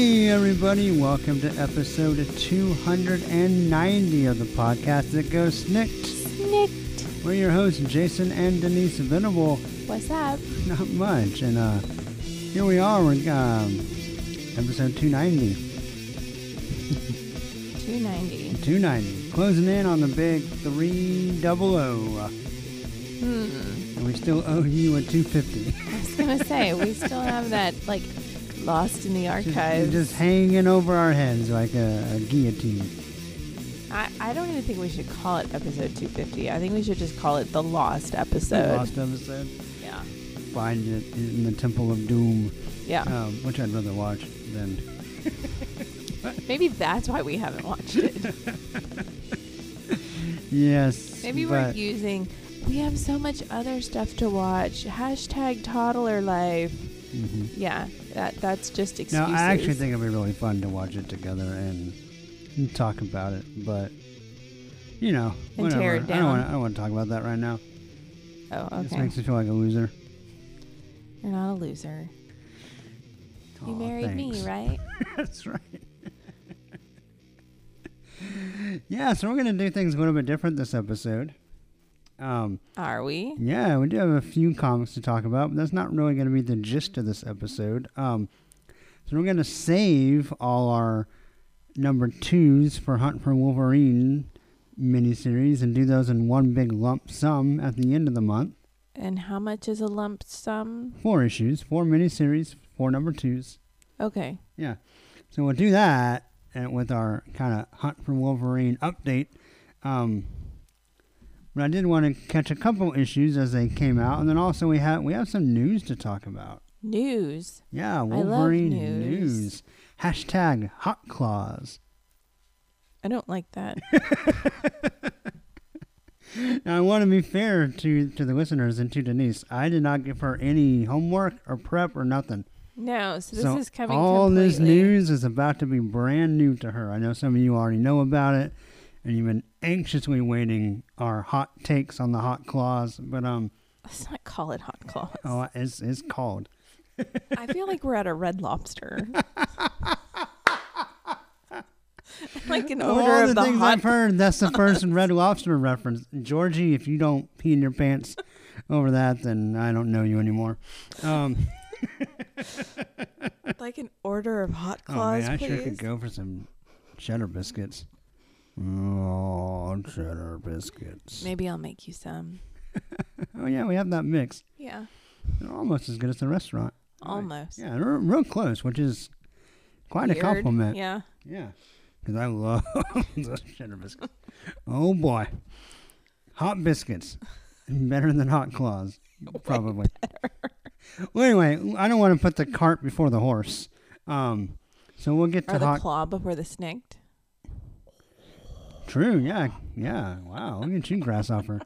Hey, everybody, welcome to episode 290 of the podcast that goes snikt. Snikt. We're your hosts, Jason and Denise Venable. What's up? Not much, and uh, here we are, we're um, episode 290. 290. 290, closing in on the big 300. Hmm. And we still owe you a 250. I was gonna say we still have that like lost in the archives. Just, hanging over our heads like a, a guillotine. I, I don't even think we should call it episode 250. I think we should just call it the lost episode. Lost episode. Yeah. Find it in the Temple of Doom, Yeah. um, which I'd rather watch than Maybe that's why we haven't watched it. Yes. Maybe we're using. We have so much other stuff to watch. Hashtag toddler life. Mhm. Yeah, that that's just excuses. Now, I actually think it'd be really fun to watch it together and, and talk about it, but you know, And whatever. tear it I don't down. want. I don't want to talk about that right now. Oh, okay. makes me feel like a loser. You're not a loser. You Aw, married me, right? That's right. yeah, so we're gonna do things a little bit different this episode. Um, Are we? Yeah, we do have a few comics to talk about, but that's not really going to be the gist of this episode. Um, so we're going to save all our number twos for Hunt for Wolverine miniseries and do those in one big lump sum at the end of the month. And how much is a lump sum? Four issues, four miniseries, four number twos. Okay. Yeah. So we'll do that and with our kind of Hunt for Wolverine update. Um, but I did want to catch a couple issues as they came out, and then also we have we have some news to talk about. News. Yeah, Wolverine news. news. Hashtag Hot Claws. I don't like that. Now I want to be fair to to the listeners and to Denise. I did not give her any homework or prep or nothing. No, so this so is coming all completely. this news is about to be brand new to her. I know some of you already know about it, and you've been anxiously waiting our hot takes on the hot claws. But um, Let's not call it hot claws. oh, it's it's called. I feel like we're at a Red Lobster. like an order all of the, the things hot. I've heard, that's the first Red Lobster reference. Georgie, if you don't pee in your pants over that, then I don't know you anymore. Um, like an order of hot claws. oh man, I please. sure could go for some cheddar biscuits. Oh, cheddar biscuits. Maybe I'll make you some. Oh yeah, we have that mix. Yeah, They're almost as good as the restaurant. almost. Yeah, they're real close, which is quite a compliment. Yeah. Yeah, because I love those cheddar biscuits. oh boy, hot biscuits, better than hot claws, probably. well, anyway, I don't want to put the cart before the horse. Um, so we'll get to Or the hot. claw before the snikt. True. Yeah. Yeah. Wow. Look at you, grasshopper.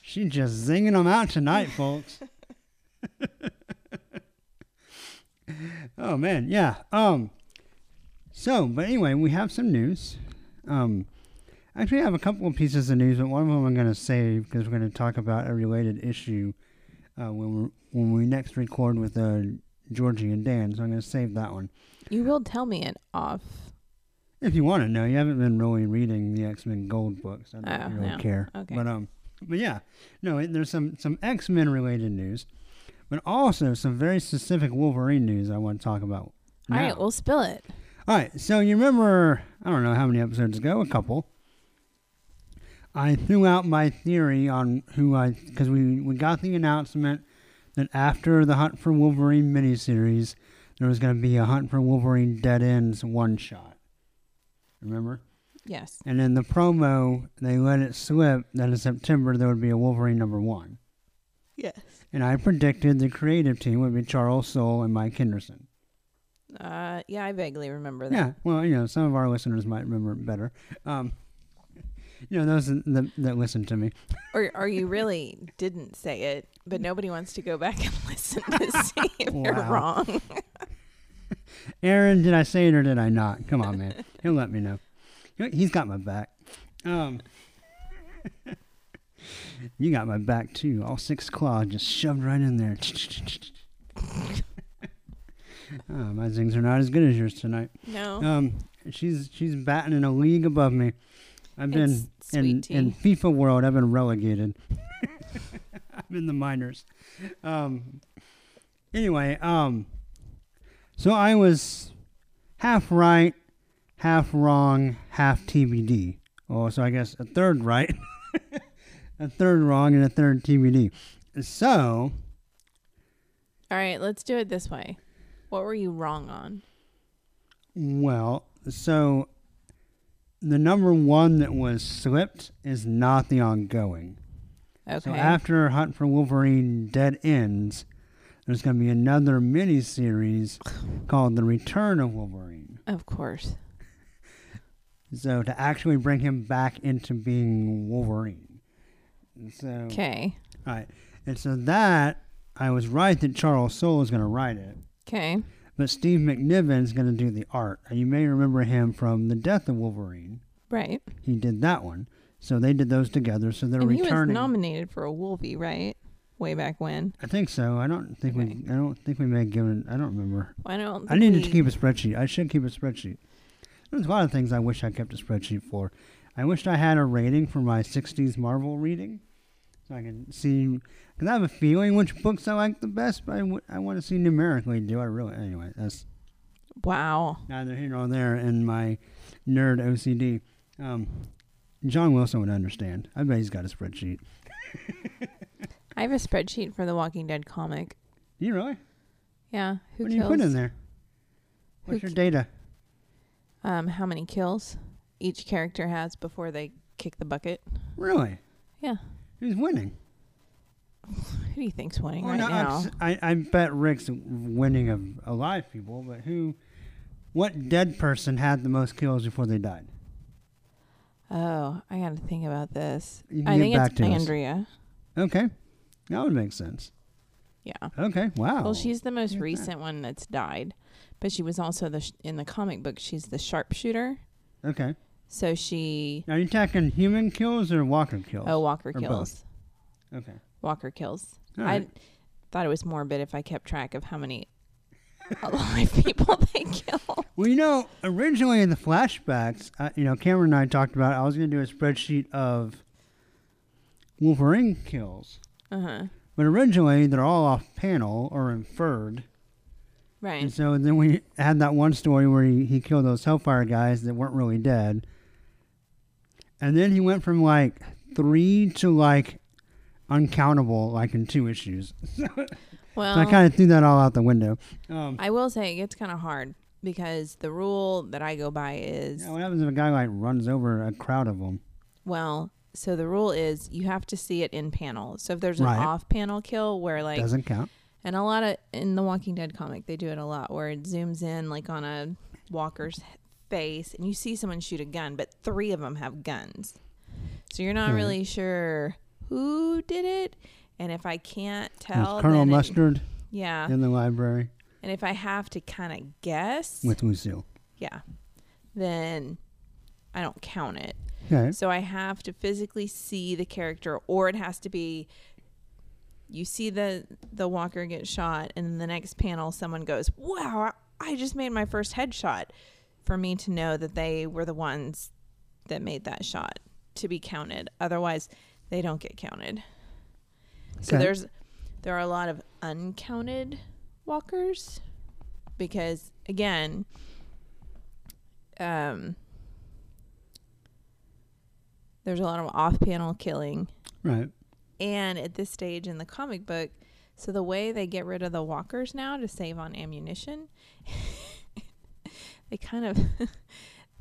She's just zinging them out tonight, folks. oh man, yeah. Um. So, but anyway, we have some news. Um. Actually, I have a couple of pieces of news, but one of them I'm going to save because we're going to talk about a related issue uh, when we when we next record with uh, Georgie and Dan. So I'm going to save that one. You will tell me it off. If you want to know, you haven't been really reading the X Men Gold books. I don't Oh, really no. care. Okay. But um, but yeah, no, it, there's some some X Men related news, but also some very specific Wolverine news I want to talk about. All right, we'll spill it. All right, so you remember, I don't know how many episodes ago, a couple. I threw out my theory on who I, because we, we got the announcement that after the Hunt for Wolverine miniseries, there was going to be a Hunt for Wolverine Dead Ends one shot. Remember? Yes. And in the promo, they let it slip that in September there would be a Wolverine number one. Yes. And I predicted the creative team would be Charles Soule and Mike Henderson. Uh, yeah, I vaguely remember that. Yeah. Well, you know, some of our listeners might remember it better. Um, you know, those that, that listen to me. Or, or you really didn't say it, but nobody wants to go back and listen to see if you're wrong. Aaron, did I say it or did I not? Come on, man. He'll let me know. He- He's got my back. Um, you got my back too. All six claws just shoved right in there. oh, my zings are not as good as yours tonight. No. Um, she's she's batting in a league above me. I've been It's in in FIFA world. I've been relegated. I'm in the minors. Um. Anyway, um. So I was half right, half wrong, half TBD. Oh, so I guess a third right, a third wrong, and a third TBD. So All right, let's do it this way. What were you wrong on? Well, so the number one that was slipped is not the ongoing. Okay. So after Hunt for Wolverine Dead Ends, there's going to be another mini series called The Return of Wolverine. of course. So to actually bring him back into being Wolverine. So Okay. all right, and so that I was right that Charles Soule is going to write it. Okay. But Steve McNiven's going to do the art. And you may remember him from The Death of Wolverine. Right. He did that one. So they did those together. So they're and he was nominated for a Wolvie, right? Way back when. I think so. I don't think Okay. we. I don't think we may have given. I don't remember. I don't. I needed we- to keep a spreadsheet. I should keep a spreadsheet. There's a lot of things I wish I kept a spreadsheet for. I wished I had a rating for my '60s Marvel reading, so I can see. Because I have a feeling which books I like the best, but I, w- I want to see numerically. Do I really? Anyway, that's Wow. neither here nor there in my nerd OCD. Um, John Wilson would understand. I bet he's got a spreadsheet. I have a spreadsheet for the Walking Dead comic. You really? Yeah. Who what do you kills? put in there? What's Who your data? Um, how many kills each character has before they kick the bucket? Really? Yeah. Who's winning? Who do you think's winning Well, right no, now? I, I bet Rick's winning of alive people, but who? What dead person had the most kills before they died? Oh, I got to think about this. I think it's to us. Andrea. Okay, that would make sense. Yeah. Okay, wow. Well, she's the most Look at that. recent one that's died, but she was also the sh- in the comic book. She's the sharpshooter. okay. So she are you talking human kills or Walker kills? oh Walker Or both. kills. okay. Walker kills. All I right. thought it was morbid if I kept track of how many alive people they kill. Well, you know, originally in the flashbacks, uh, you know, Cameron and I talked about I was going to do a spreadsheet of Wolverine kills, Uh huh. but originally they're all off panel or inferred. Right. And so then we had that one story where he, he killed those Hellfire guys that weren't really dead. And then he went from like three to like uncountable, like in two issues. so Well, I kind of threw that all out the window. Um, I will say it gets kind of hard because the rule that I go by is yeah, what happens if a guy like runs over a crowd of them? well, so the rule is you have to see it in panel. So if there's an Right. off panel kill where like Doesn't count. and a lot of in the Walking Dead comic they do it a lot where it zooms in like on a walker's face and you see someone shoot a gun but three of them have guns. So you're not Right. really sure who did it and if I can't tell Colonel then it- Mustard yeah. in the library And if I have to kind of guess, with Lucille. yeah, then I don't count it. Okay. So I have to physically see the character, or it has to be you see the the walker get shot, and in the next panel, someone goes, "Wow, I just made my first headshot," for me to know that they were the ones that made that shot to be counted. Otherwise, they don't get counted. So there's there are a lot of uncounted walkers because again um there's a lot of off-panel killing Right. and at this stage in the comic book so the way they get rid of the walkers now to save on ammunition they kind of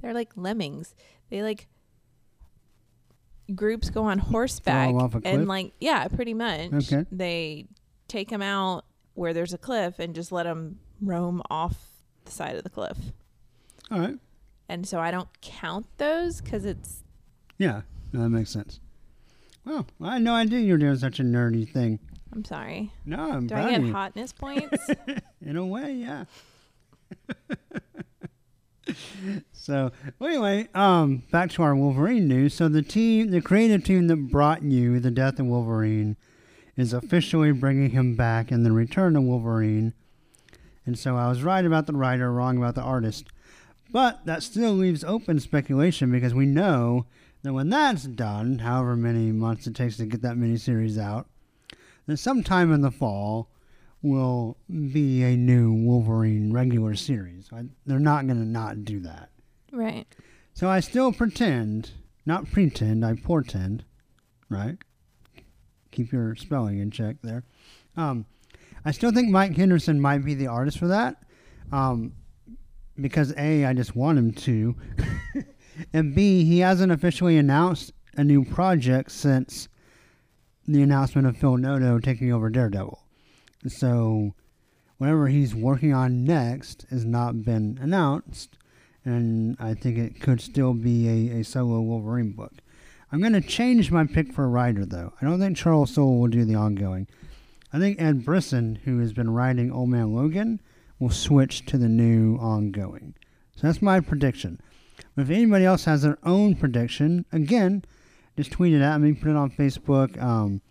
they're like lemmings they like groups go on horseback off a cliff? and like yeah pretty much Okay. they take them out where there's a cliff and just let them roam off the side of the cliff. All right. And so I don't count those because it's Yeah, no, that makes sense. Well, I had no idea you were doing such a nerdy thing. I'm sorry. No, I'm Do proud I of get you. hotness points? In a way, yeah. so, well, anyway, um, back to our Wolverine news. So the team, the creative team that brought you the death of Wolverine, is officially bringing him back in the Return of Wolverine. And so I was right about the writer, wrong about the artist. But that still leaves open speculation because we know that when that's done, however many months it takes to get that miniseries out, then sometime in the fall will be a new Wolverine regular series. I, they're not going to not do that. right. So I still pretend, not pretend, I portend, right? Keep your spelling in check there. Um, I still think Mike Henderson might be the artist for that. Um, because A, I just want him to. and B, he hasn't officially announced a new project since the announcement of Phil Noto taking over Daredevil. So whatever he's working on next has not been announced and I think it could still be a, a solo Wolverine book. I'm going to change my pick for a writer, though. I don't think Charles Soule will do the ongoing. I think Ed Brisson, who has been writing Old Man Logan, will switch to the new ongoing. So that's my prediction. But if anybody else has their own prediction, again, just tweet it at me, put it on Facebook, um,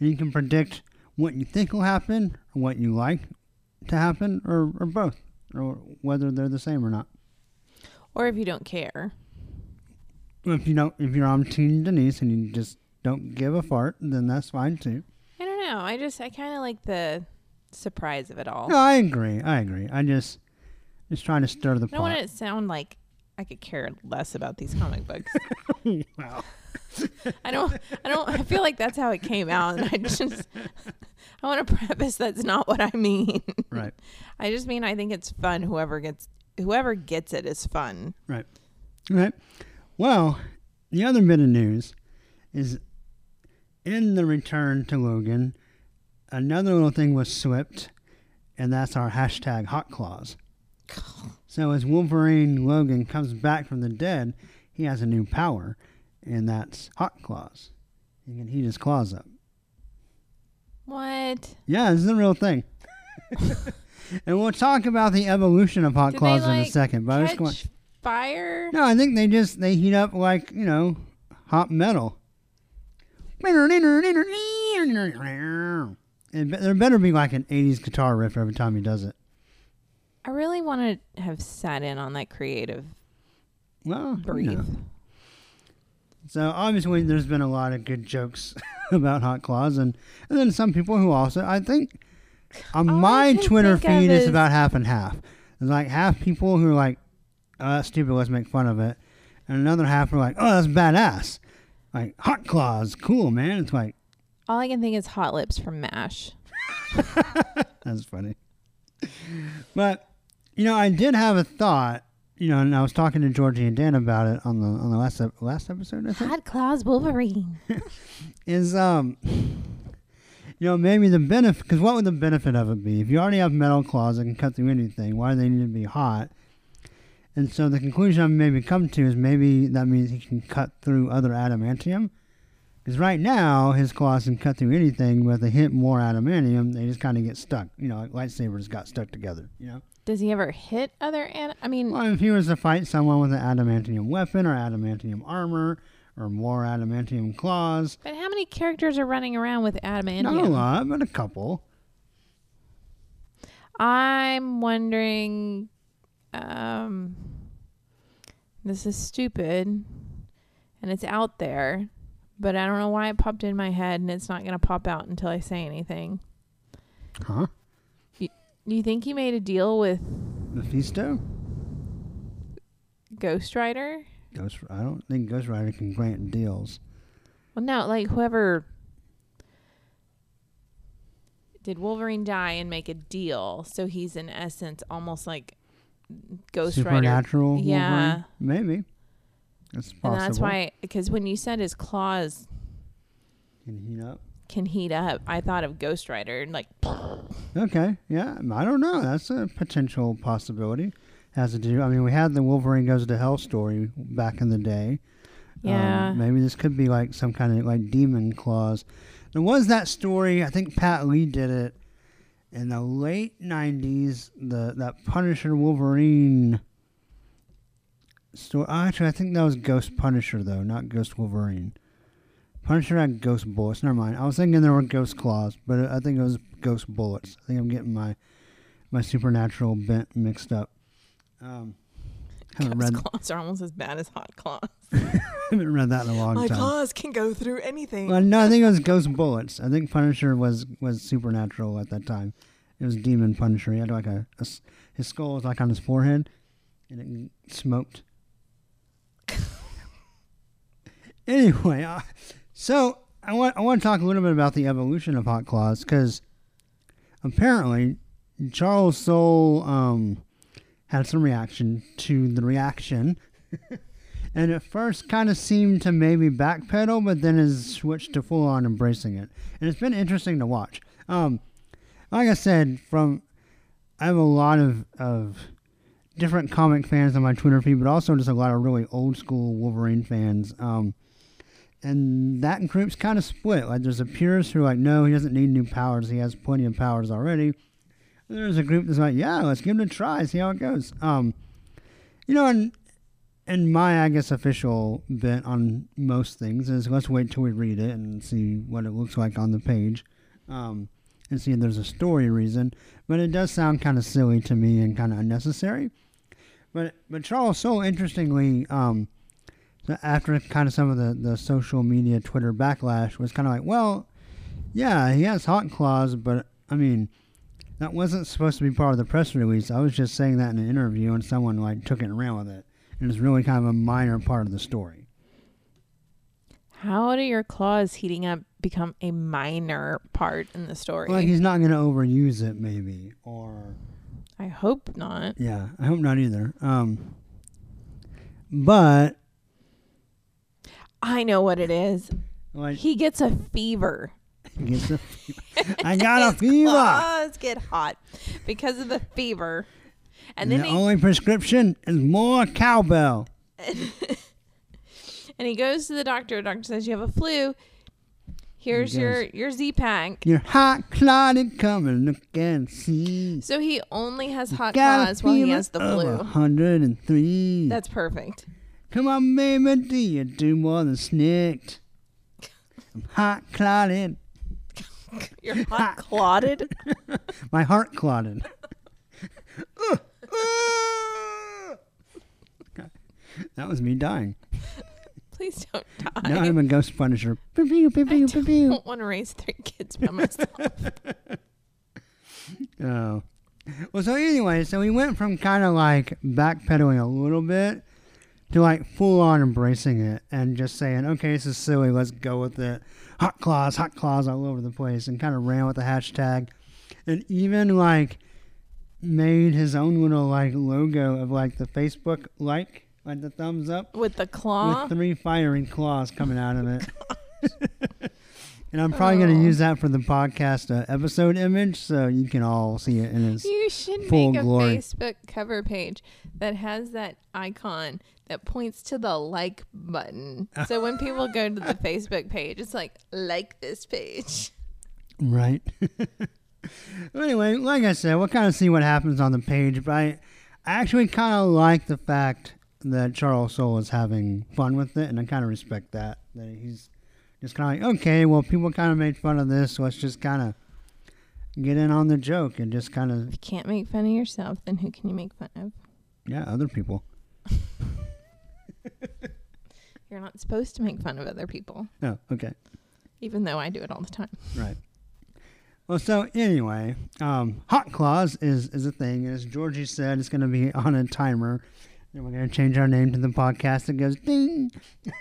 and you can predict what you think will happen, or what you like to happen, or, or both, or whether they're the same or not. Or if you don't care. If you don't, if you're on Team Denise and you just don't give a fart, then that's fine too. I don't know. I just I kind of like the surprise of it all. No, I agree. I agree. I just just trying to stir the I don't want it to sound like I could care less about these comic books. wow. I don't. I don't. I feel like that's how it came out, and I just. I want to preface that's not what I mean. Right. I just mean I think it's fun. Whoever gets whoever gets it is fun. Right. Right. Well, the other bit of news is in the return to Logan, another little thing was slipped, and that's our hashtag hot claws. So as Wolverine Logan comes back from the dead, he has a new power, and that's hot claws. He can heat his claws up. What? Yeah, this is a real thing. and we'll talk about the evolution of hot they, claws in a second. But I just Catch fire? no, I think they just they heat up like you know hot metal. And there better be like an '80s guitar riff every time he does it. I really want to have sat in on that creative Well, you know. So obviously, there's been a lot of good jokes about hot claws, and and then some people who also I think on All my Twitter feed it's is- about half and half. There's like half people who are like, "Oh, that's stupid. Let's make fun of it," and another half are like, "Oh, that's badass." Like hot claws, cool man. It's like All I can think is hot lips from Mash. that's funny. But you know, I did have a thought. You know, and I was talking to Georgie and Dan about it on the on the last ep- last episode. I think. Hot claws Wolverine. is um you know maybe the benefit because what would the benefit of it be if you already have metal claws that can cut through anything why do they need to be hot and so the conclusion i've maybe come to is maybe that means he can cut through other adamantium because right now his claws can cut through anything but if they hit more adamantium they just kind of get stuck you know like lightsabers got stuck together you know Does he ever hit other? An- I mean, well if he was to fight someone with an adamantium weapon or adamantium armor or more adamantium claws but how many characters are running around with adamantium? not a lot but a couple I'm wondering. Um, this is stupid, and it's out there, but I don't know why it popped in my head, and it's not gonna pop out until I say anything. Huh? Do you think he made a deal with Mephisto? Ghost Rider? Ghost. I don't think Ghost Rider can grant deals. Well, no, like whoever did Wolverine die and make a deal, so he's in essence almost like Ghost Rider. Supernatural. Yeah. Wolverine? Maybe. That's possible. And that's why, because when you said his claws Can heat up. Can heat up, I thought of Ghost Rider and like Okay, yeah, I don't know. That's a potential possibility. Has to do. I mean, we had the Wolverine goes to hell story back in the day. Um, yeah. maybe this could be like some kind of like demon claws. There was that story. I think Pat Lee did it in the late '90s. The that Punisher Wolverine story. Actually, I think that was Ghost Punisher though, not Ghost Wolverine. Punisher had Ghost Bullets. Never mind. I was thinking there were Ghost Claws, but I think it was Ghost Bullets. I think I'm getting my my supernatural bent mixed up. Um, haven't Ghost read claws are almost as bad as hot claws. haven't read that in a long My time. claws can go through anything. Well, no, I think it was Ghost Bullets. I think Punisher was was supernatural at that time. It was Demon Punisher. He had like a, a s- his skull was like on his forehead, and it smoked. anyway, uh, so I want I want to talk a little bit about the evolution of Hot Claws because apparently Charles Soule um, had some reaction to the reaction. and at first kind of seemed to maybe backpedal, but then has switched to full on embracing it. And it's been interesting to watch. Um, like I said, from I have a lot of of different comic fans on my Twitter feed, but also just a lot of really old school Wolverine fans. Um, and that group's kind of split. Like there's a purist who are like, no, he doesn't need new powers. He has plenty of powers already. And there's a group that's like, yeah, let's give it a try, see how it goes. Um, you know, and and my I guess official bent on most things is let's wait till we read it and see what it looks like on the page, um, and see if there's a story reason. But it does sound kind of silly to me and kind of unnecessary. But but Charles so interestingly, um, after kind of some of the the social media Twitter backlash was kind of like, well, yeah, he has hot claws, but I mean. That wasn't supposed to be part of the press release. I was just saying that in an interview, and someone like took it and ran with it and it's really kind of a minor part of the story. How do your claws heating up become a minor part in the story? Like he's not going to overuse it, maybe, or I hope not. yeah, I hope not either. Um, but I know what it is. like, He gets a fever. he gets a I got a fever. Claws get hot because of the fever, and then the he only prescription is more cowbell. and he goes to the doctor. The Doctor says you have a flu. Here's He your your Z pack. You're hot clotted, come and look and see. So he only has hot claws while he has the flu. 103. That's perfect. Come on, baby, do you do more than snikt? I'm hot clotted. You're hot clotted. My heart clotted. that was me dying. Please don't die. Now I'm a ghost punisher. Pew, pew, pew, I don't want to raise three kids by myself. Oh. Well, so anyway, so we went from kind of like backpedaling a little bit to like full on embracing it and just saying, okay, this is silly, let's go with it. Hot claws, hot claws all over the place, and kind of ran with the hashtag, and even like made his own little like logo of like the Facebook like, like the thumbs up With the claw. with three firing claws coming out of it. and I'm probably going Oh. to use that for the podcast uh, episode image, so you can all see it in its. You should full make a glory. Facebook cover page that has that icon that points to the like button. So when people go to the Facebook page, it's like, like this page. Right. anyway, like I said, we'll kind of see what happens on the page, but I, I actually kind of like the fact that Charles Soule is having fun with it, and I kind of respect that. That he's just kind of like, okay, well, people kind of made fun of this, so let's just kind of get in on the joke and just kind of, If you can't make fun of yourself, then who can you make fun of? yeah, other people. You're not supposed to make fun of other people, Oh, okay. even though I do it all the time. Right. Well, so anyway, um, Hot Claws is, is a thing. As Georgie said, it's going to be on a timer. And we're going to change our name to the podcast that goes ding.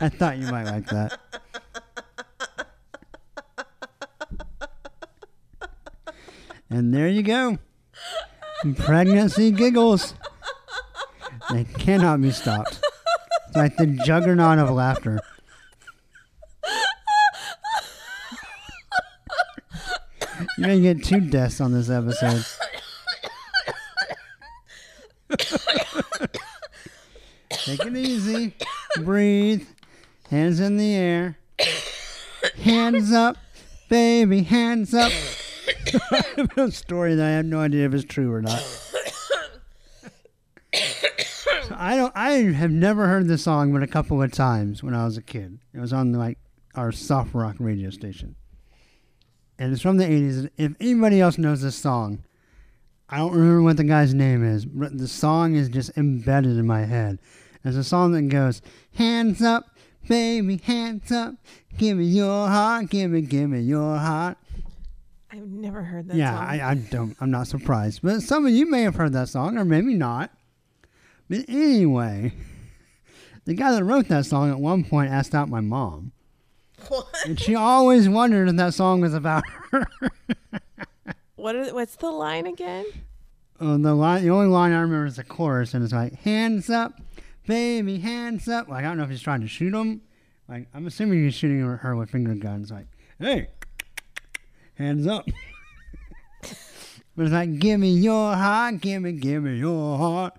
I thought you might like that. And there you go. Pregnancy giggles. They cannot be stopped. It's like the juggernaut of laughter. You're gonna get two deaths on this episode. Take it easy. Breathe. Hands in the air. Hands up, baby, hands up. A story that I have no idea if it's true or not. So I don't. I have never heard this song, but a couple of times when I was a kid. It was on like our soft rock radio station, and it's from the '80s. If anybody else knows this song, I don't remember what the guy's name is, but the song is just embedded in my head. It's a song that goes, "Hands up, baby, hands up, give me your heart, give me, give me your heart." I've never heard that yeah, song. I, I don't. I'm not surprised, but some of you may have heard that song, or maybe not. But anyway, the guy that wrote that song at one point asked out my mom, what? and she always wondered if that song was about her. What are, what's the line again? Uh, the line, the only line I remember is the chorus, and it's like "Hands up, baby, hands up." Like I don't know if he's trying to shoot him. Like I'm assuming he's shooting her with finger guns. Like, hey, hands up. but it's like, "Give me your heart, give me, give me your heart,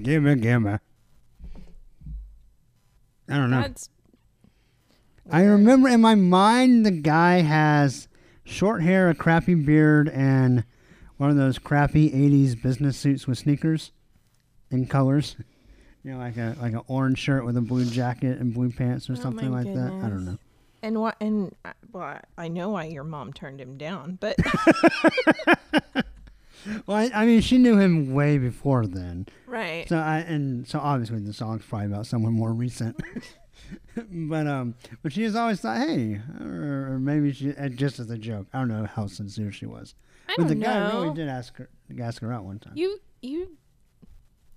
give me, give me." I don't know. That's I remember in my mind the guy has short hair, a crappy beard, and one of those crappy '80s business suits with sneakers in colors. You know, like a like an orange shirt with a blue jacket and blue pants or Oh, something like that. I don't know. And what and uh, well, I- know why your mom turned him down, but Well, I, I mean, she knew him way before then. right. So I and so obviously the song's probably about someone more recent. but um, but she has always thought, hey, or, or maybe she uh, just as a joke. I don't know how sincere she was. I but the know. guy really did ask her ask her out one time. You you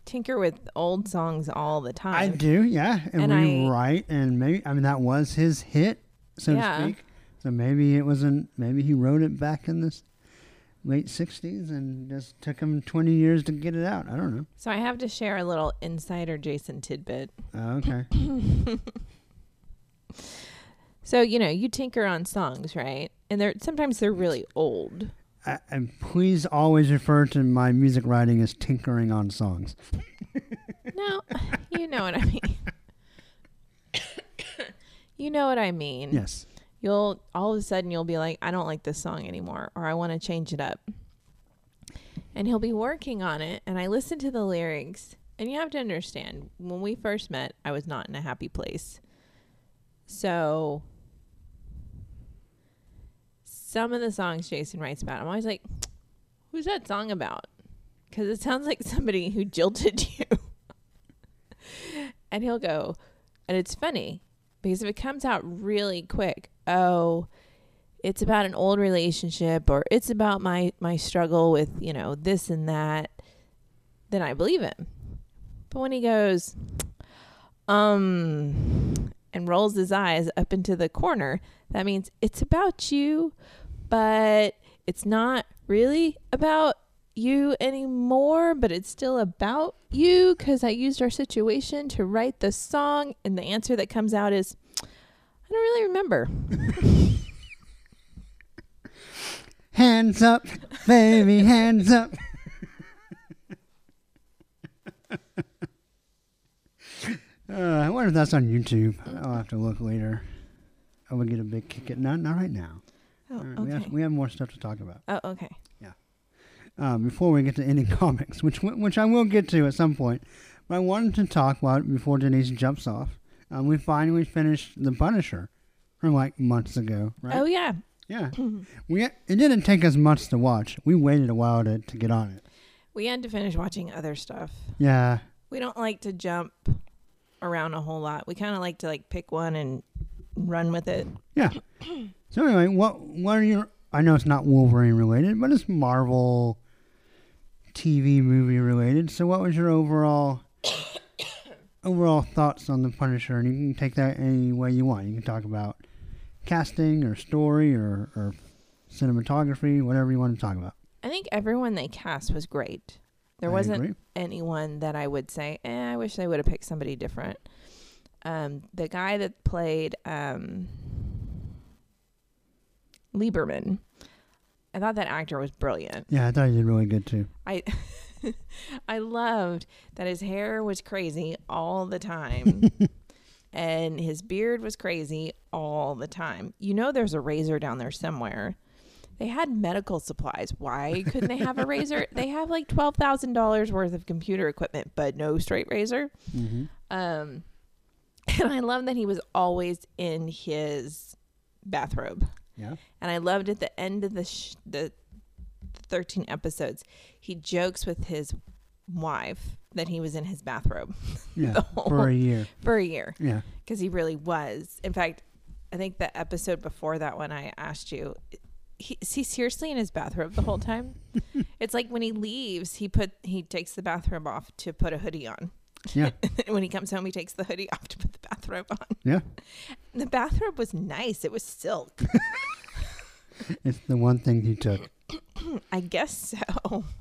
tinker with old songs all the time. I do, yeah, and, And we I- write, and maybe I mean that was his hit, so Yeah. to speak. So maybe it wasn't. Maybe he wrote it back in the late '60s, and just took him 20 years to get it out. I don't know. So I have to share a little insider Jason tidbit. Oh, okay. So you know, you tinker on songs, right? And they're sometimes they're really old. I, and please always refer to my music writing as tinkering on songs. No, you know what I mean. You know what I mean. Yes. You'll all of a sudden you'll be like, I don't like this song anymore, or I want to change it up. And he'll be working on it, and I listen to the lyrics, and you have to understand, when we first met, I was not in a happy place. So some of the songs Jason writes about, I'm always like, who's that song about? Because it sounds like somebody who jilted you. and he'll go, and it's funny because if it comes out really quick, oh, it's about an old relationship or it's about my my struggle with, you know, this and that, then I believe him. But when he goes, um, and rolls his eyes up into the corner, that means it's about you, but it's not really about you anymore, but it's still about you because I used our situation to write the song. And the answer that comes out is, I don't really remember. Hands up, baby, hands up. uh, I wonder if that's on YouTube. I'll have to look later. I would get a big kick at not not right now. Oh, right, okay. we, have, we have more stuff to talk about. oh, okay. Um, before we get to any comics, which which I will get to at some point. But I wanted to talk about before Denise jumps off. Um, we finally finished The Punisher from like months ago, right? Oh, yeah. Yeah, we it didn't take us months to watch. We waited a while to, to get on it. We had to finish watching other stuff. Yeah, We don't like to jump around a whole lot. We kind of like to like pick one and run with it. yeah. so anyway, what what are your? I know it's not Wolverine related, but it's Marvel TV movie related. So what was your overall overall thoughts on the Punisher? And you can take that any way you want. You can talk about casting or story or, or cinematography, whatever you want to talk about. I think everyone they cast was great. There I wasn't agree. anyone that I would say, eh, I wish they would have picked somebody different. Um, the guy that played um, Lieberman, I thought that actor was brilliant. Yeah, I thought he did really good too. I I loved that his hair was crazy all the time. and his beard was crazy all the time. You know there's a razor down there somewhere. They had medical supplies. Why couldn't they have a razor? They have like twelve thousand dollars worth of computer equipment, but no straight razor. Mm-hmm. Um, and I love that he was always in his bathrobe. Yeah. And I loved at the end of the sh- the 13 episodes, he jokes with his wife that he was in his bathrobe Yeah. The whole- For a year. for a year Yeah. because he really was. In fact, I think the episode before that one I asked you, he, is he seriously in his bathrobe the whole time? it's like when he leaves, he put he takes the bathrobe off to put a hoodie on. Yeah. when he comes home, he takes the hoodie off to put the bathrobe on. Yeah. The bathrobe was nice. It was silk. It's the one thing he took. I guess so.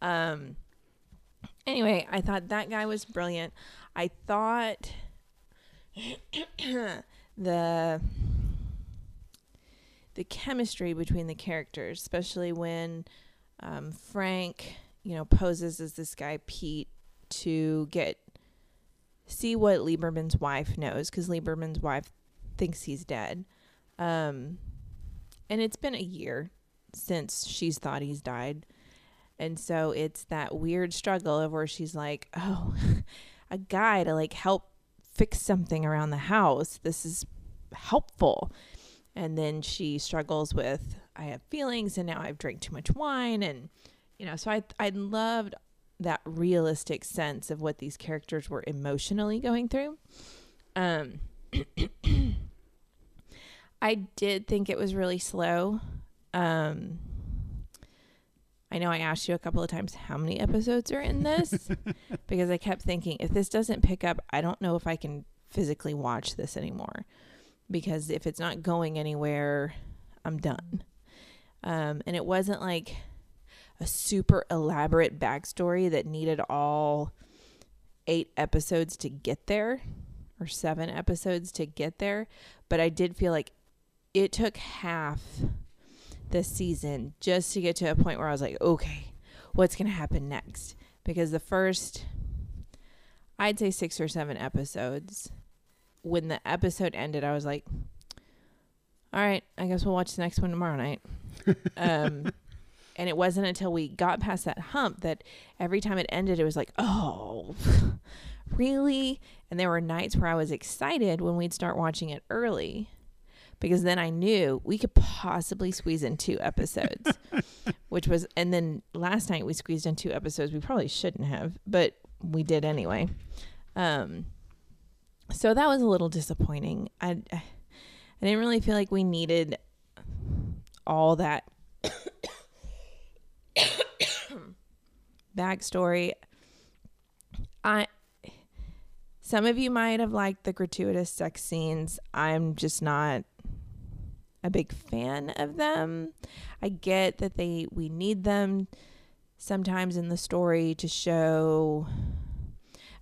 Um anyway, I thought that guy was brilliant. I thought the the chemistry between the characters, especially when um, Frank, you know, poses as this guy Pete to get see what Lieberman's wife knows because Lieberman's wife thinks he's dead. Um, and it's been a year since she's thought he's died. And so it's that weird struggle of where she's like, oh, a guy to like help fix something around the house. This is helpful. And then she struggles with, I have feelings and now I've drank too much wine. And, you know, so I, I loved that realistic sense of what these characters were emotionally going through. Um, I did think it was really slow. Um, I know I asked you a couple of times how many episodes are in this because I kept thinking if this doesn't pick up, I don't know if I can physically watch this anymore because if it's not going anywhere, I'm done. Um, and it wasn't like a super elaborate backstory that needed all eight episodes to get there or seven episodes to get there. But I did feel like it took half this season just to get to a point where I was like, okay, what's going to happen next? Because the first, I'd say six or seven episodes, when the episode ended, I was like, all right, I guess we'll watch the next one tomorrow night. um, and it wasn't until we got past that hump that every time it ended, it was like, oh, really? And there were nights where I was excited when we'd start watching it early because then I knew we could possibly squeeze in two episodes, which was, and then last night we squeezed in two episodes. We probably shouldn't have, but we did anyway. Um, so that was a little disappointing. I, I didn't really feel like we needed all that backstory. I some of you might have liked the gratuitous sex scenes. I'm just not a big fan of them. I get that they we need them sometimes in the story to show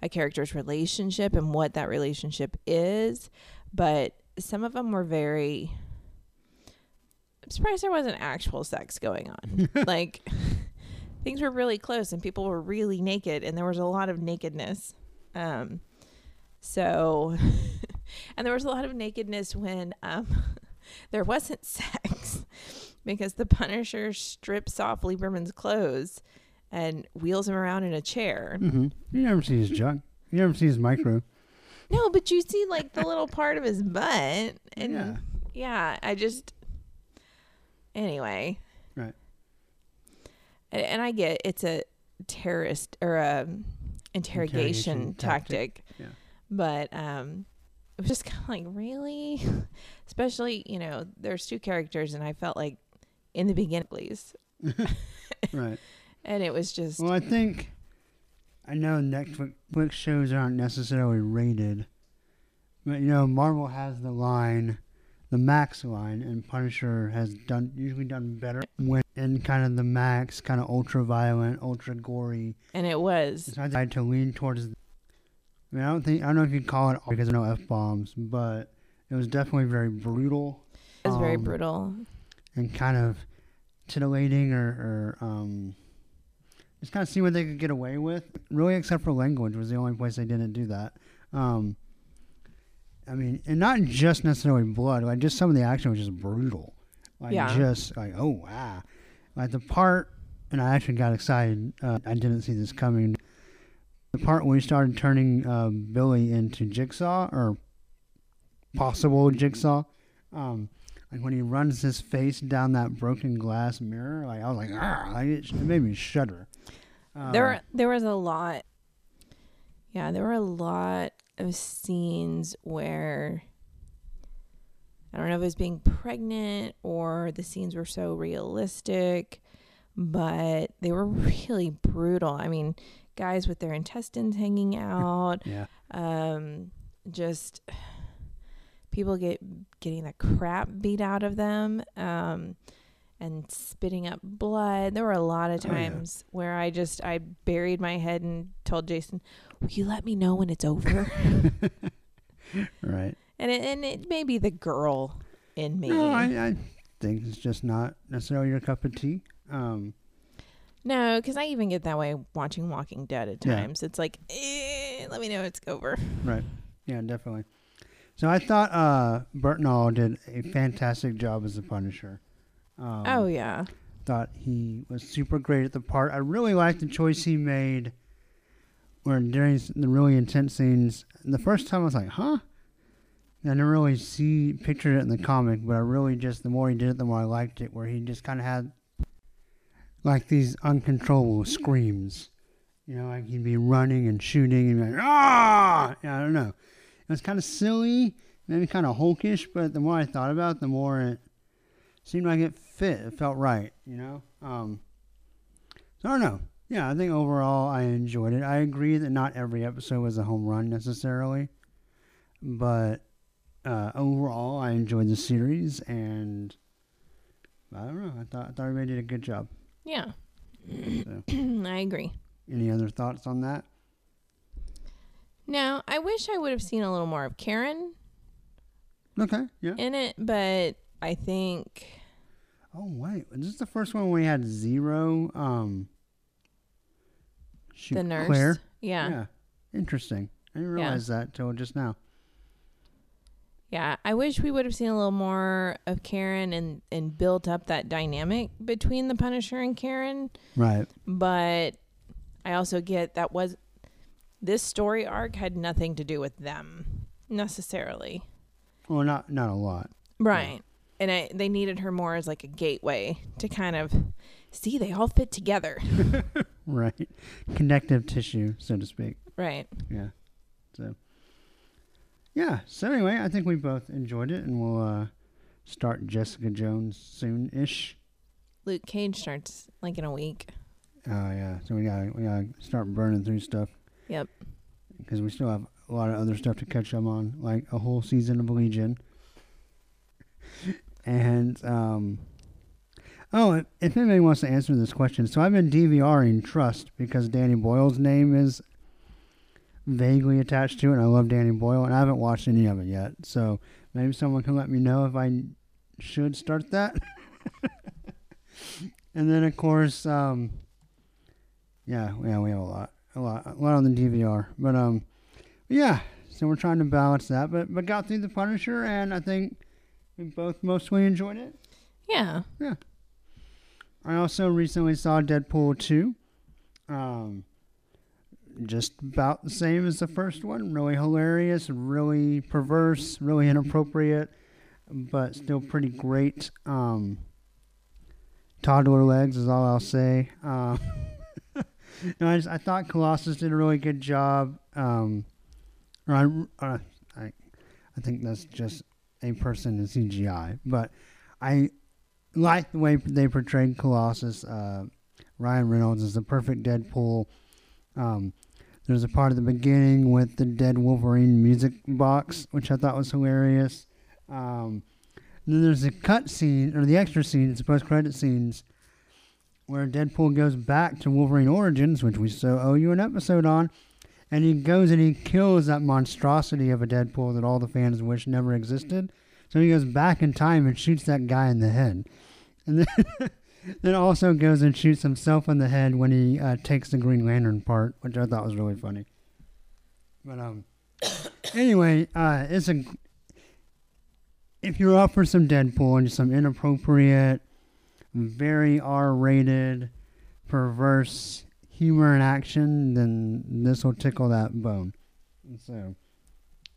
a character's relationship and what that relationship is, but some of them were very I'm surprised there wasn't actual sex going on. like things were really close and people were really naked and there was a lot of nakedness. Um so and there was a lot of nakedness when um there wasn't sex because the Punisher strips off Lieberman's clothes and wheels him around in a chair. Mm-hmm. You never see his junk. You never see his micro. No, but you see like the little part of his butt and Yeah. yeah, I just anyway. Right. And, and I get it's a terrorist or a interrogation, Interrogation tactic. tactic. Yeah. But um it was just kind of like really especially, you know, there's two characters and I felt like in the beginning at least Right. and it was just Well, I think I know Netflix shows aren't necessarily rated, but you know Marvel has the line the Max line, and Punisher has done usually done better when in kind of the Max, kind of ultra violent, ultra gory. And it was. So I tried to lean towards. I mean, I don't think I don't know if you call it because there are no f bombs, but it was definitely very brutal. It was very um, brutal. and kind of titillating or, or um, just kind of see what they could get away with. Really, except for language was the only place they didn't do that. Um, I mean, and not just necessarily blood, like just some of the action was just brutal. Like Yeah. just like oh wow, like the part, and I actually got excited. Uh, I didn't see this coming. The part where we started turning uh, Billy into Jigsaw or possible Jigsaw. Um, like when he runs his face down that broken glass mirror, like I was like, ah, like it, it made me shudder. Uh, there were- there was a lot yeah there were a lot of scenes where i don't know if it was being pregnant or the scenes were so realistic but they were really brutal i mean guys with their intestines hanging out yeah, um just people get getting the crap beat out of them um and spitting up blood there were a lot of Oh, yeah. times where i just i buried my head and told jason will you let me know when it's over right. and it, and it may be the girl in me No, I, I think it's just not necessarily your cup of tea. Um, no because i even get that way watching walking dead at Yeah. times it's like eh, let me know it's over right. Yeah, definitely. So I thought uh, Bernthal did a fantastic job as the Punisher. Um, oh yeah thought he was super great at the part. I really liked the choice he made where during the really intense scenes, the first time I was like, huh? I didn't really see, picture it in the comic, but I really just, the more he did it, the more I liked it, where he just kind of had like these uncontrollable screams. You know, like he'd be running and shooting and be like, ah! Yeah, I don't know. It was kind of silly, maybe kind of hulkish, but the more I thought about it, the more it seemed like it fit. It felt right, you know. Um, so I don't know. Yeah, I think overall I enjoyed it. I agree that not every episode was a home run necessarily, but uh, overall I enjoyed the series, and I don't know. I thought I thought everybody did a good job. yeah So, i agree any other thoughts on that? No, I wish I would have seen a little more of Karen Okay, yeah. in it, but I think Oh wait, this the first one where we had zero? Um, shoot, the nurse. Claire. Yeah. yeah. Yeah. Interesting. I didn't Yeah. realize that till just now. Yeah, I wish we would have seen a little more of Karen and and built up that dynamic between the Punisher and Karen, Right. but I also get that was this story arc had nothing to do with them necessarily. Well, not not a lot. Right. And I, they needed her more as like a gateway to kind of see they all fit together. Right. Connective tissue, so to speak. right. Yeah. So. Yeah. So anyway, I think we both enjoyed it, and we'll uh, start Jessica Jones soon-ish. Luke Cage starts like in a week. Oh yeah. So we gotta we gotta start burning through stuff Yep. because we still have a lot of other stuff to catch up on, like a whole season of Legion. and um, oh, if- anybody wants to answer this question, so I've been DVRing Trust because Danny Boyle's name is vaguely attached to it. And I love Danny Boyle, and I haven't watched any of it yet. So maybe someone can let me know if I should start that. and then of course, um, yeah, yeah, we have a lot, a lot, a lot on the DVR, but um, yeah. So we're trying to balance that, but but got through the Punisher, and I think we both mostly enjoyed it. Yeah. Yeah. I also recently saw Deadpool 2. Um, just about the same as the first one. Really hilarious, really perverse, really inappropriate, but still pretty great. Um, toddler legs is all I'll say. Um, no, I, just, I thought Colossus did a really good job. Um, or I, I, I think that's just a person in CGI, but I like the way they portrayed Colossus. Uh, Ryan Reynolds is the perfect Deadpool. Um, there's a part at the beginning with the dead Wolverine music box, which I thought was hilarious. Um, then there's the cut scene or the extra scenes, the post credit scenes, where Deadpool goes back to Wolverine Origins, which we so owe you an episode on, and he goes and he kills that monstrosity of a Deadpool that all the fans wish never existed. So he goes back in time and shoots that guy in the head, and then then also goes and shoots himself in the head when he uh, takes the Green Lantern part, which I thought was really funny. But um, anyway, uh, it's a if you're up for some Deadpool and some inappropriate, very R-rated, perverse humor and action, then this will tickle that bone. So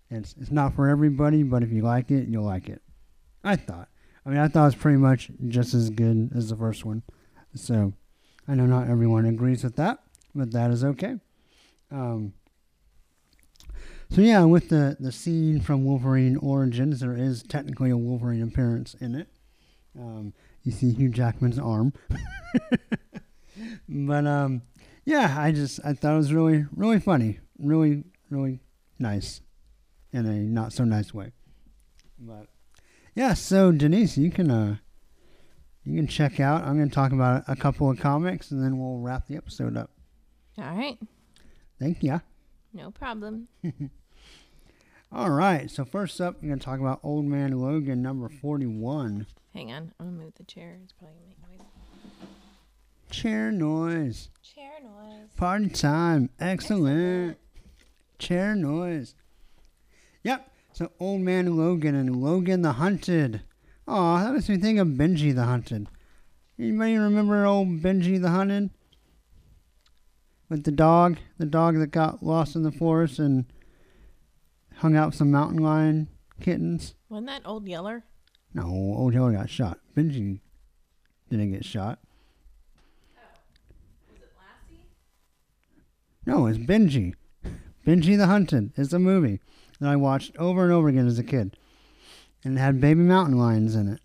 it's it's not for everybody, but if you like it, you'll like it. I thought. I mean, I thought it was pretty much just as good as the first one. So I know not everyone agrees with that, but that is okay. Um, so yeah, with the the scene from Wolverine Origins, there is technically a Wolverine appearance in it. Um, you see Hugh Jackman's arm, but um, yeah, I just I thought it was really really funny, really really nice, in a not so nice way. But yeah, so Denise, you can uh, you can check out. I'm going to talk about a couple of comics, and then we'll wrap the episode up. All right. Thank you. No problem. All right. So first up, I'm going to talk about Old Man Logan number 41. Hang on. I'm going to move the chair. It's probably going to make noise. Chair noise. Chair noise. Party time. Excellent. Chair noise. Yep. So Old Man Logan and Logan the Hunted. Aw, that makes me think of Benji the Hunted. Anybody remember old Benji the Hunted? With the dog, the dog that got lost in the forest and hung out with some mountain lion kittens. Wasn't that Old Yeller? No, Old Yeller got shot. Benji didn't get shot. Oh. Was it Lassie? No, it's Benji. Benji the Hunted. It's a movie that I watched over and over again as a kid. And it had baby mountain lions in it.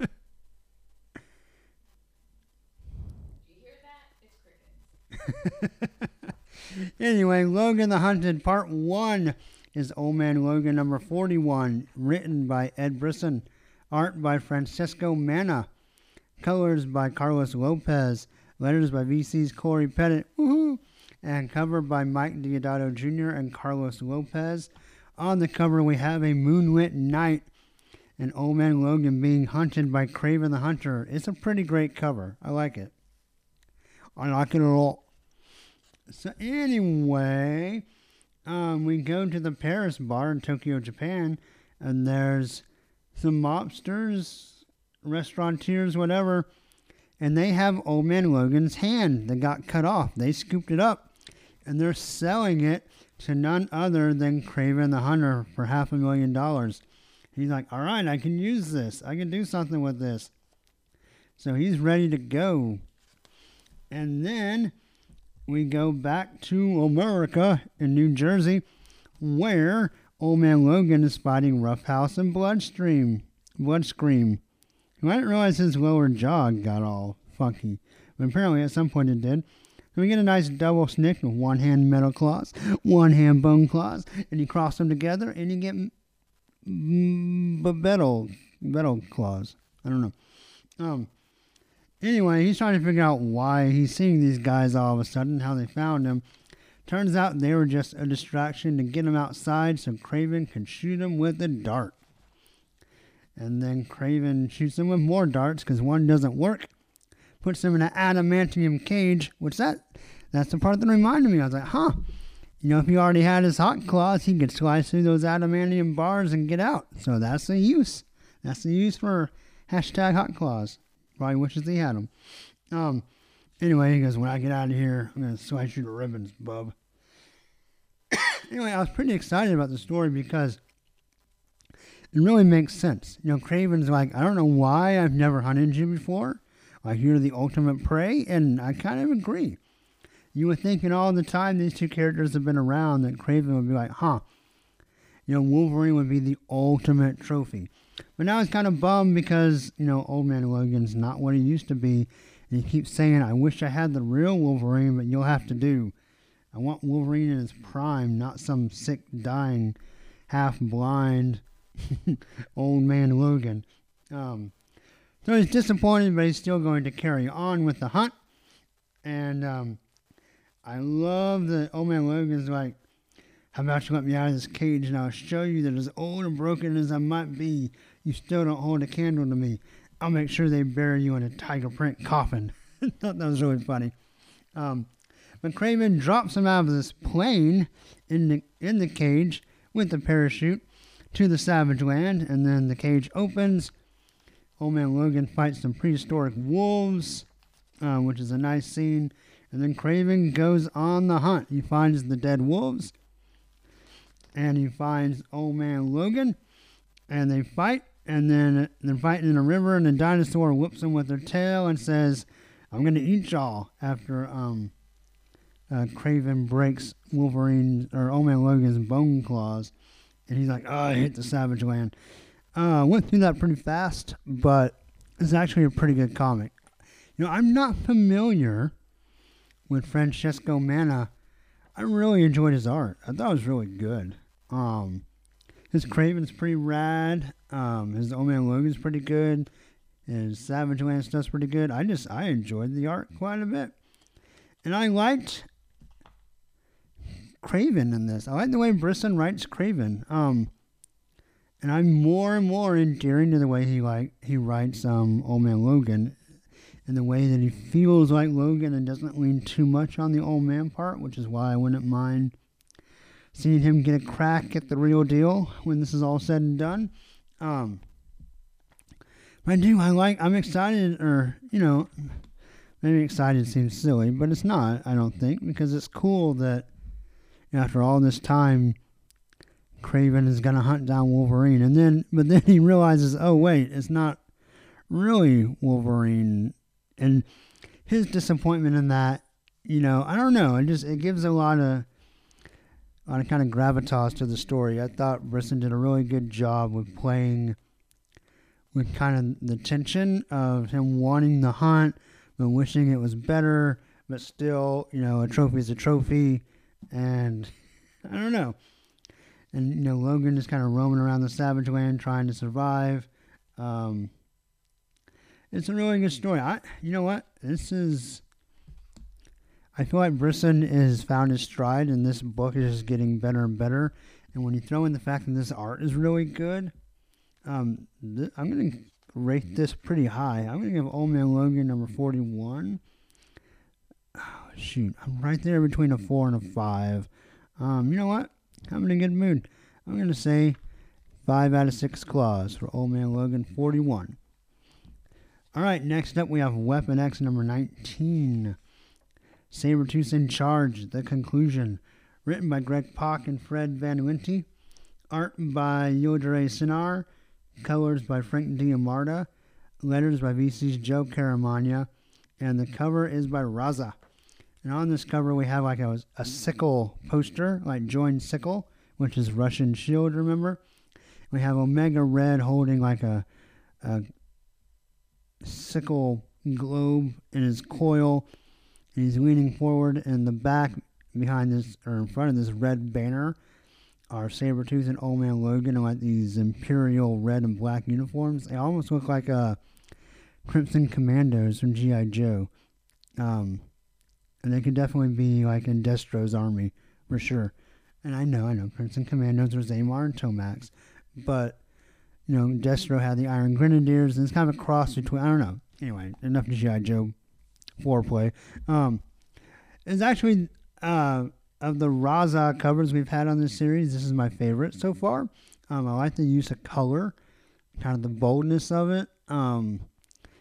anyway, Logan the Hunted Part 1 is Old Man Logan number 41, written by Ed Brisson, art by Francesco Manna, colors by Carlos Lopez, letters by VC's Cory Petit, and cover by Mike Deodato Jr. and Carlos Lopez. On the cover, we have a moonlit night and Old Man Logan being hunted by Kraven the Hunter. It's a pretty great cover. I like it. A lot. So anyway, um, we go to the Paris bar in Tokyo, Japan, and there's some mobsters, restaurateurs, whatever, and they have Old Man Logan's hand that got cut off. They scooped it up, and they're selling it to none other than Kraven the Hunter for half a million dollars. He's like, all right, I can use this. I can do something with this. So he's ready to go. And then we go back to America in New Jersey, where Old Man Logan is fighting Roughhouse and Bloodstream. Bloodscream. I didn't realize his lower jaw got all funky, but apparently at some point it did. So we get a nice double snikt with one hand metal claws, one hand bone claws, and you cross them together and you get mm, metal metal claws. I don't know. Um. Anyway, he's trying to figure out why he's seeing these guys all of a sudden, how they found him. Turns out they were just a distraction to get him outside so Kraven could shoot him with a dart. And then Kraven shoots him with more darts because one doesn't work. Puts him in an adamantium cage, which that that's the part that reminded me. I was like, huh. You know, if he already had his hot claws, he could slice through those adamantium bars and get out. So that's the use. That's the use for hashtag hot claws. Probably wishes he had them. Um, anyway, he goes, when I get out of here, I'm going to slice you to ribbons, bub. anyway, I was pretty excited about the story because it really makes sense. You know, Kraven's like, I don't know why I've never hunted you before. I hear the ultimate prey, and I kind of agree. You would think in all the time these two characters have been around that Kraven would be like, huh, you know, Wolverine would be the ultimate trophy. But now he's kind of bummed because, you know, Old Man Logan's not what he used to be. And he keeps saying, I wish I had the real Wolverine, but you'll have to do. I want Wolverine in his prime, not some sick, dying, half blind Old Man Logan. Um, so he's disappointed, but he's still going to carry on with the hunt. And um, I love that Old Man Logan's like, how about to let me out of this cage and I'll show you that as old and broken as I might be, you still don't hold a candle to me. I'll make sure they bury you in a tiger print coffin. thought that was really funny. Um, but Kraven drops him out of this plane in the in the cage with the parachute to the Savage Land, and then the cage opens. Old Man Logan fights some prehistoric wolves, uh, which is a nice scene. And then Kraven goes on the hunt. He finds the dead wolves, and he finds Old Man Logan, and they fight. And then they're fighting in a river, and the dinosaur whips them with their tail and says, "I'm gonna eat y'all." After um, uh, Kraven breaks Wolverine or Old Man Logan's bone claws, and he's like, "Oh, I hit the Savage Land." Uh, went through that pretty fast, but it's actually a pretty good comic. You know, I'm not familiar with Francesco Manna. I really enjoyed his art. I thought it was really good. Um, his Kraven's pretty rad. Um, his Old Man Logan's pretty good. His Savage Land stuff's pretty good. I just I enjoyed the art quite a bit, and I liked Kraven in this. I like the way Brisson writes Kraven. Um, and I'm more and more endearing to the way he like he writes um Old Man Logan, and the way that he feels like Logan and doesn't lean too much on the old man part, which is why I wouldn't mind seeing him get a crack at the real deal when this is all said and done. Um, but I do. I like. I'm excited, or you know, maybe excited seems silly, but it's not. I don't think because it's cool that after all this time, Kraven is gonna hunt down Wolverine, and then but then he realizes, oh wait, it's not really Wolverine, and his disappointment in that, you know, I don't know. It just it gives a lot of a kind of gravitas to the story. I thought Brisson did a really good job with playing with kind of the tension of him wanting the hunt but wishing it was better, but still, you know, a trophy is a trophy and I don't know. And you know, Logan is kind of roaming around the Savage Land trying to survive. Um, it's a really good story. I, you know what? This is. I feel like Brisson has found his stride, and this book is just getting better and better. And when you throw in the fact that this art is really good, um, th- I'm gonna rate this pretty high. I'm gonna give Old Man Logan number forty-one Oh, shoot, I'm right there between a four and a five. Um, you know what? I'm in a good mood. I'm gonna say five out of six claws for Old Man Logan 41. All right, next up we have Weapon X number 19. Sabretooth in Charge, The Conclusion. Written by Greg Pak and Fred Van Lente. Art by Yildiray Cinar, Colors by Frank D'Armata. Letters by VC's Joe Caramagna. And the cover is by Rahzzah. And on this cover, we have like a, a sickle poster, like join sickle, which is Russian shield, remember? We have Omega Red holding like a, a sickle globe in his coil, he's leaning forward. And the back behind this, or in front of this red banner, are Sabretooth and Old Man Logan in like these imperial red and black uniforms. They almost look like uh, Crimson Commandos from G.I. Joe. Um, and they could definitely be like in Destro's army for sure. And I know, I know, Crimson Commandos was Xamot and Tomax, but you know, Destro had the Iron Grenadiers, and it's kind of a cross between. I don't know. Anyway, enough GI Joe foreplay. Um, it's actually uh, of the Rahzzah covers we've had on this series. This is my favorite so far. Um, I like the use of color, kind of the boldness of it, um,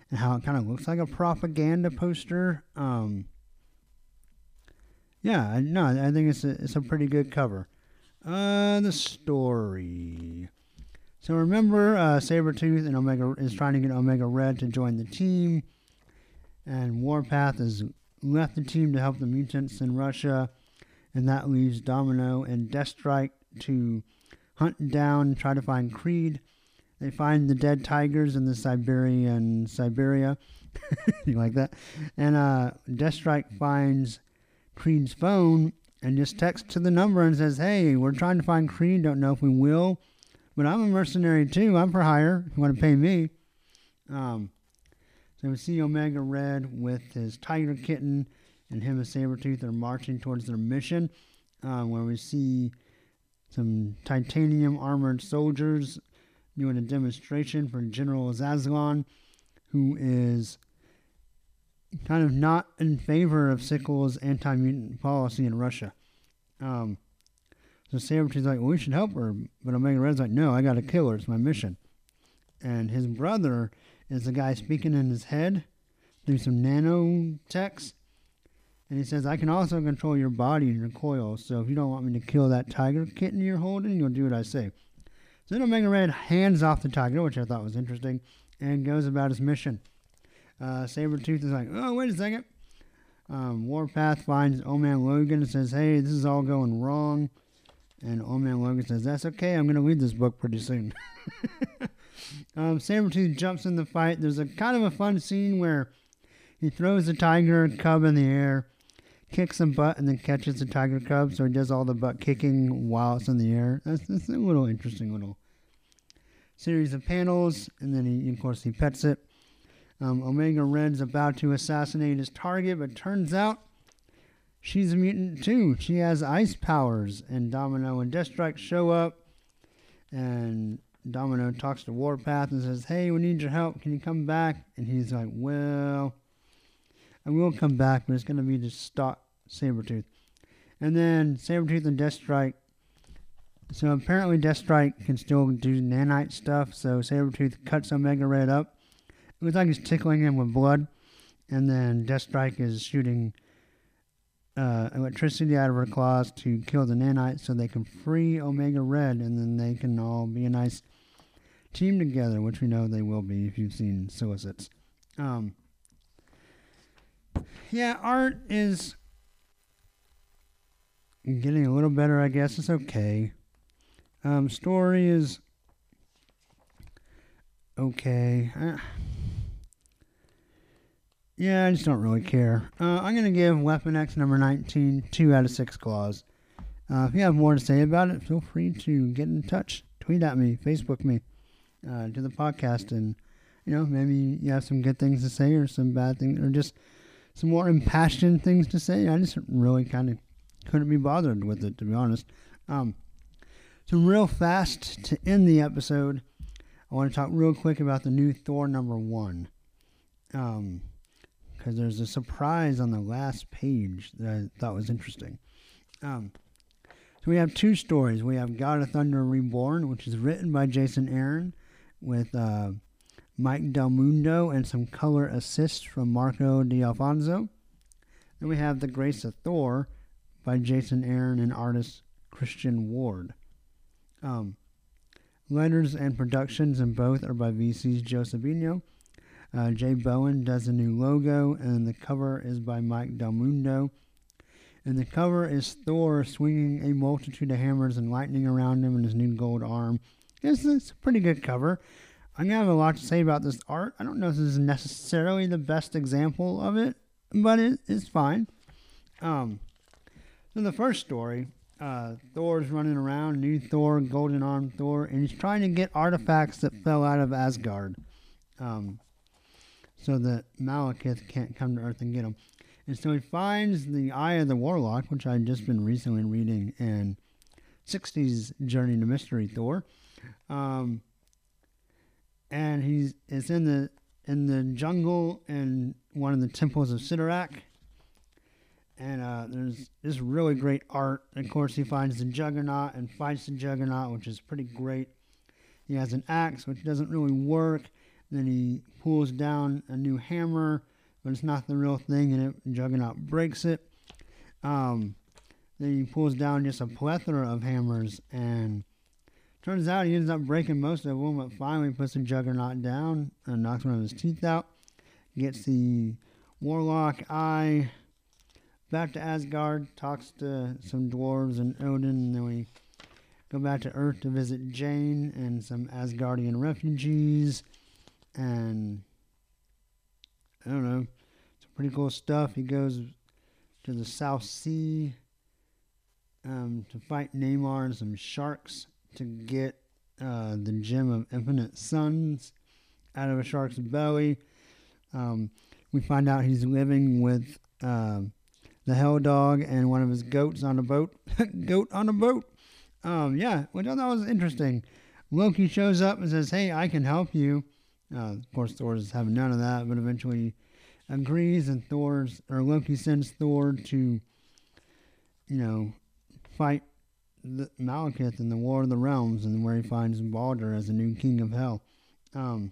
and how it kind of looks like a propaganda poster. Um, yeah, no, I think it's a, it's a pretty good cover. Uh, the story. So remember, uh, Sabretooth and Omega is trying to get Omega Red to join the team, and Warpath has left the team to help the mutants in Russia, and that leaves Domino and Deathstrike to hunt down, try to find Creed. They find the dead tigers in the Siberian Siberia. you like that? And uh, Deathstrike finds Creed's phone and just texts to the number and says, Hey, we're trying to find Creed. Don't know if we will, but I'm a mercenary too. I'm for hire. You want to pay me. Um, so we see Omega Red with his tiger kitten and him and Sabretooth are marching towards their mission, uh, where we see some titanium armored soldiers doing a demonstration for General Zazlon, who is kind of not in favor of Sickles' anti mutant policy in Russia. Um, so Sabretooth's like, well, we should help her. But Omega Red's like, no, I got to kill her. It's my mission. And his brother is the guy speaking in his head through some nanotechs. And he says, I can also control your body and your coils. So if you don't want me to kill that tiger kitten you're holding, you'll do what I say. So then Omega Red hands off the tiger, which I thought was interesting, and goes about his mission. Uh, Sabretooth is like, oh, wait a second. Um, Warpath finds Old Man Logan and says, hey, this is all going wrong. And Old Man Logan says, that's okay. I'm going to read this book pretty soon. um, Sabretooth jumps in the fight. There's a kind of a fun scene where he throws the tiger cub in the air, kicks some butt, and then catches the tiger cub. So he does all the butt kicking while it's in the air. That's, that's a little interesting little series of panels. And then, he, of course, he pets it. Um, Omega Red's about to assassinate his target, but turns out she's a mutant too. She has ice powers, and Domino and Deathstrike show up, and Domino talks to Warpath and says, "Hey, we need your help. Can you come back?" And he's like, "Well, I will come back, but it's going to be to stop Sabretooth." And then Sabretooth and Deathstrike. So apparently Deathstrike can still do nanite stuff, so Sabretooth cuts Omega Red up it looks like he's tickling him with blood, and then Deathstrike is shooting uh, electricity out of her claws to kill the nanites so they can free Omega Red, and then they can all be a nice team together, which we know they will be if you've seen Solicits. Um, yeah, art is getting a little better, I guess. It's okay. Um, story is okay. Yeah, I just don't really care. Uh, I'm going to give Weapon X number 19 2 out of 6 claws. Uh, if you have more to say about it, feel free to get in touch. Tweet at me, Facebook me, uh, the podcast, and, you know, maybe you have some good things to say or some bad things, or just some more impassioned things to say. I just really kind of couldn't be bothered with it, to be honest. Um, so, real fast to end the episode, I want to talk real quick about the new Thor number one. Um, because there's a surprise on the last page that I thought was interesting. Um, so we have two stories. We have God of Thunder Reborn, which is written by Jason Aaron with uh, Mike Del Mundo and some color assist from Marco D'Alfonso. Then we have The Grace of Thor by Jason Aaron and artist Christian Ward. Um, letters and productions in both are by VC's Joe Sabino uh, Jay Bowen does a new logo, and the cover is by Mike Del Mundo. And the cover is Thor swinging a multitude of hammers and lightning around him in his new gold arm. It's, it's a pretty good cover. I'm to have a lot to say about this art. I don't know if this is necessarily the best example of it, but it, it's fine. Um, so the first story, uh, Thor's running around, new Thor, golden arm Thor, and he's trying to get artifacts that fell out of Asgard. Um, so that Malekith can't come to Earth and get him. And so he finds the Eye of the Warlock, which I've just been recently reading in 60s Journey to Mystery Thor. Um, and he's it's in the in the jungle in one of the temples of Cyttorak. And uh, there's this really great art. Of course, he finds the Juggernaut and fights the Juggernaut, which is pretty great. He has an axe, which doesn't really work. Then he pulls down a new hammer, but it's not the real thing, and it, Juggernaut breaks it. Um, then he pulls down just a plethora of hammers, and turns out he ends up breaking most of them, but finally puts the Juggernaut down and knocks one of his teeth out. Gets the Warlock eye back to Asgard, talks to some dwarves and Odin, and then we go back to Earth to visit Jane and some Asgardian refugees and I don't know, some pretty cool stuff. He goes to the South Sea um, to fight Namor and some sharks to get uh, the gem of infinite suns out of a shark's belly. Um, we find out he's living with uh, the hell dog and one of his goats on a boat. Goat on a boat. Um, yeah, which I thought was interesting. Loki shows up and says, "Hey, I can help you." Uh, of course, Thor's having none of that, but eventually agrees, and Thor's or Loki sends Thor to, you know, fight the Malekith in the War of the Realms, and where he finds Balder as the new king of Hell. Um,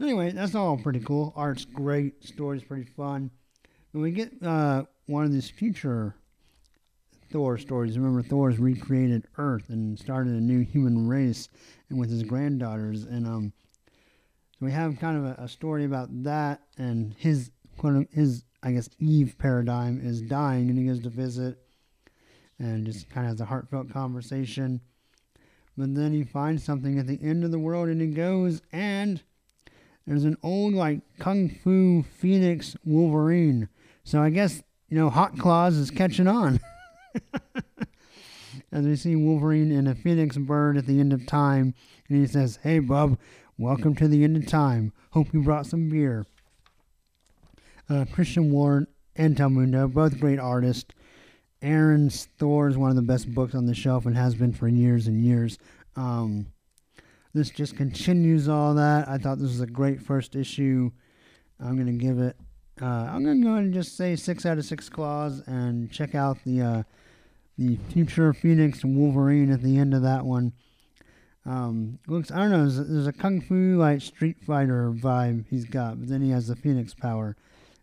anyway, that's all pretty cool. Art's great, story's pretty fun. When we get uh, one of these future Thor stories, remember Thor's recreated Earth and started a new human race, and with his granddaughters, and um, we have kind of a, a story about that, and his quote his I guess Eve paradigm is dying, and he goes to visit and just kind of has a heartfelt conversation. But then he finds something at the end of the world and he goes and there's an old like kung fu phoenix wolverine. So I guess, you know, Hot Claws is catching on. As we see Wolverine and a phoenix bird at the end of time, and he says, Hey bub, welcome to the end of time. Hope you brought some beer. Uh, Christian Ward and Del Mundo, both great artists. Aaron's Thor is one of the best books on the shelf and has been for years and years. Um, this just continues all that. I thought this was a great first issue. I'm gonna give it. Uh, I'm gonna go ahead and just say six out of six claws and check out the uh, the future Phoenix Wolverine at the end of that one. Um, looks I don't know. There's, there's a kung fu like Street Fighter vibe he's got, but then he has the Phoenix power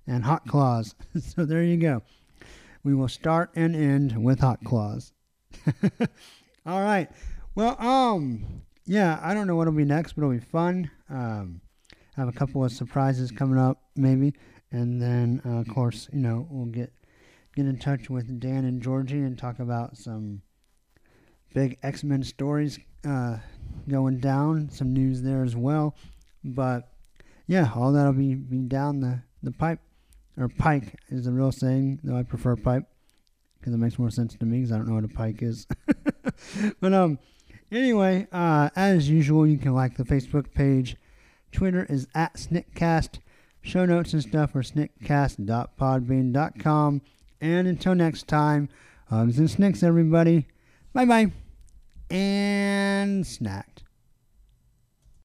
and hot claws. so there you go we will start and end with hot claws. All right. Well, um, yeah, I don't know what'll be next, but it'll be fun. Um, I have a couple of surprises coming up, maybe, and then uh, of course, you know, we'll get get in touch with Dan and Georgie and talk about some big X Men stories uh, going down. Some news there as well, but yeah, all that'll be be down the the pipe or pike is the real saying, though I prefer pipe because it makes more sense to me because I don't know what a pike is. but um, anyway, uh, as usual, you can like the Facebook page. Twitter is at Sniktcast. Show notes and stuff are sniktcast.podbean.com. And until next time, hugs and snikts, everybody. Bye bye. And snacked.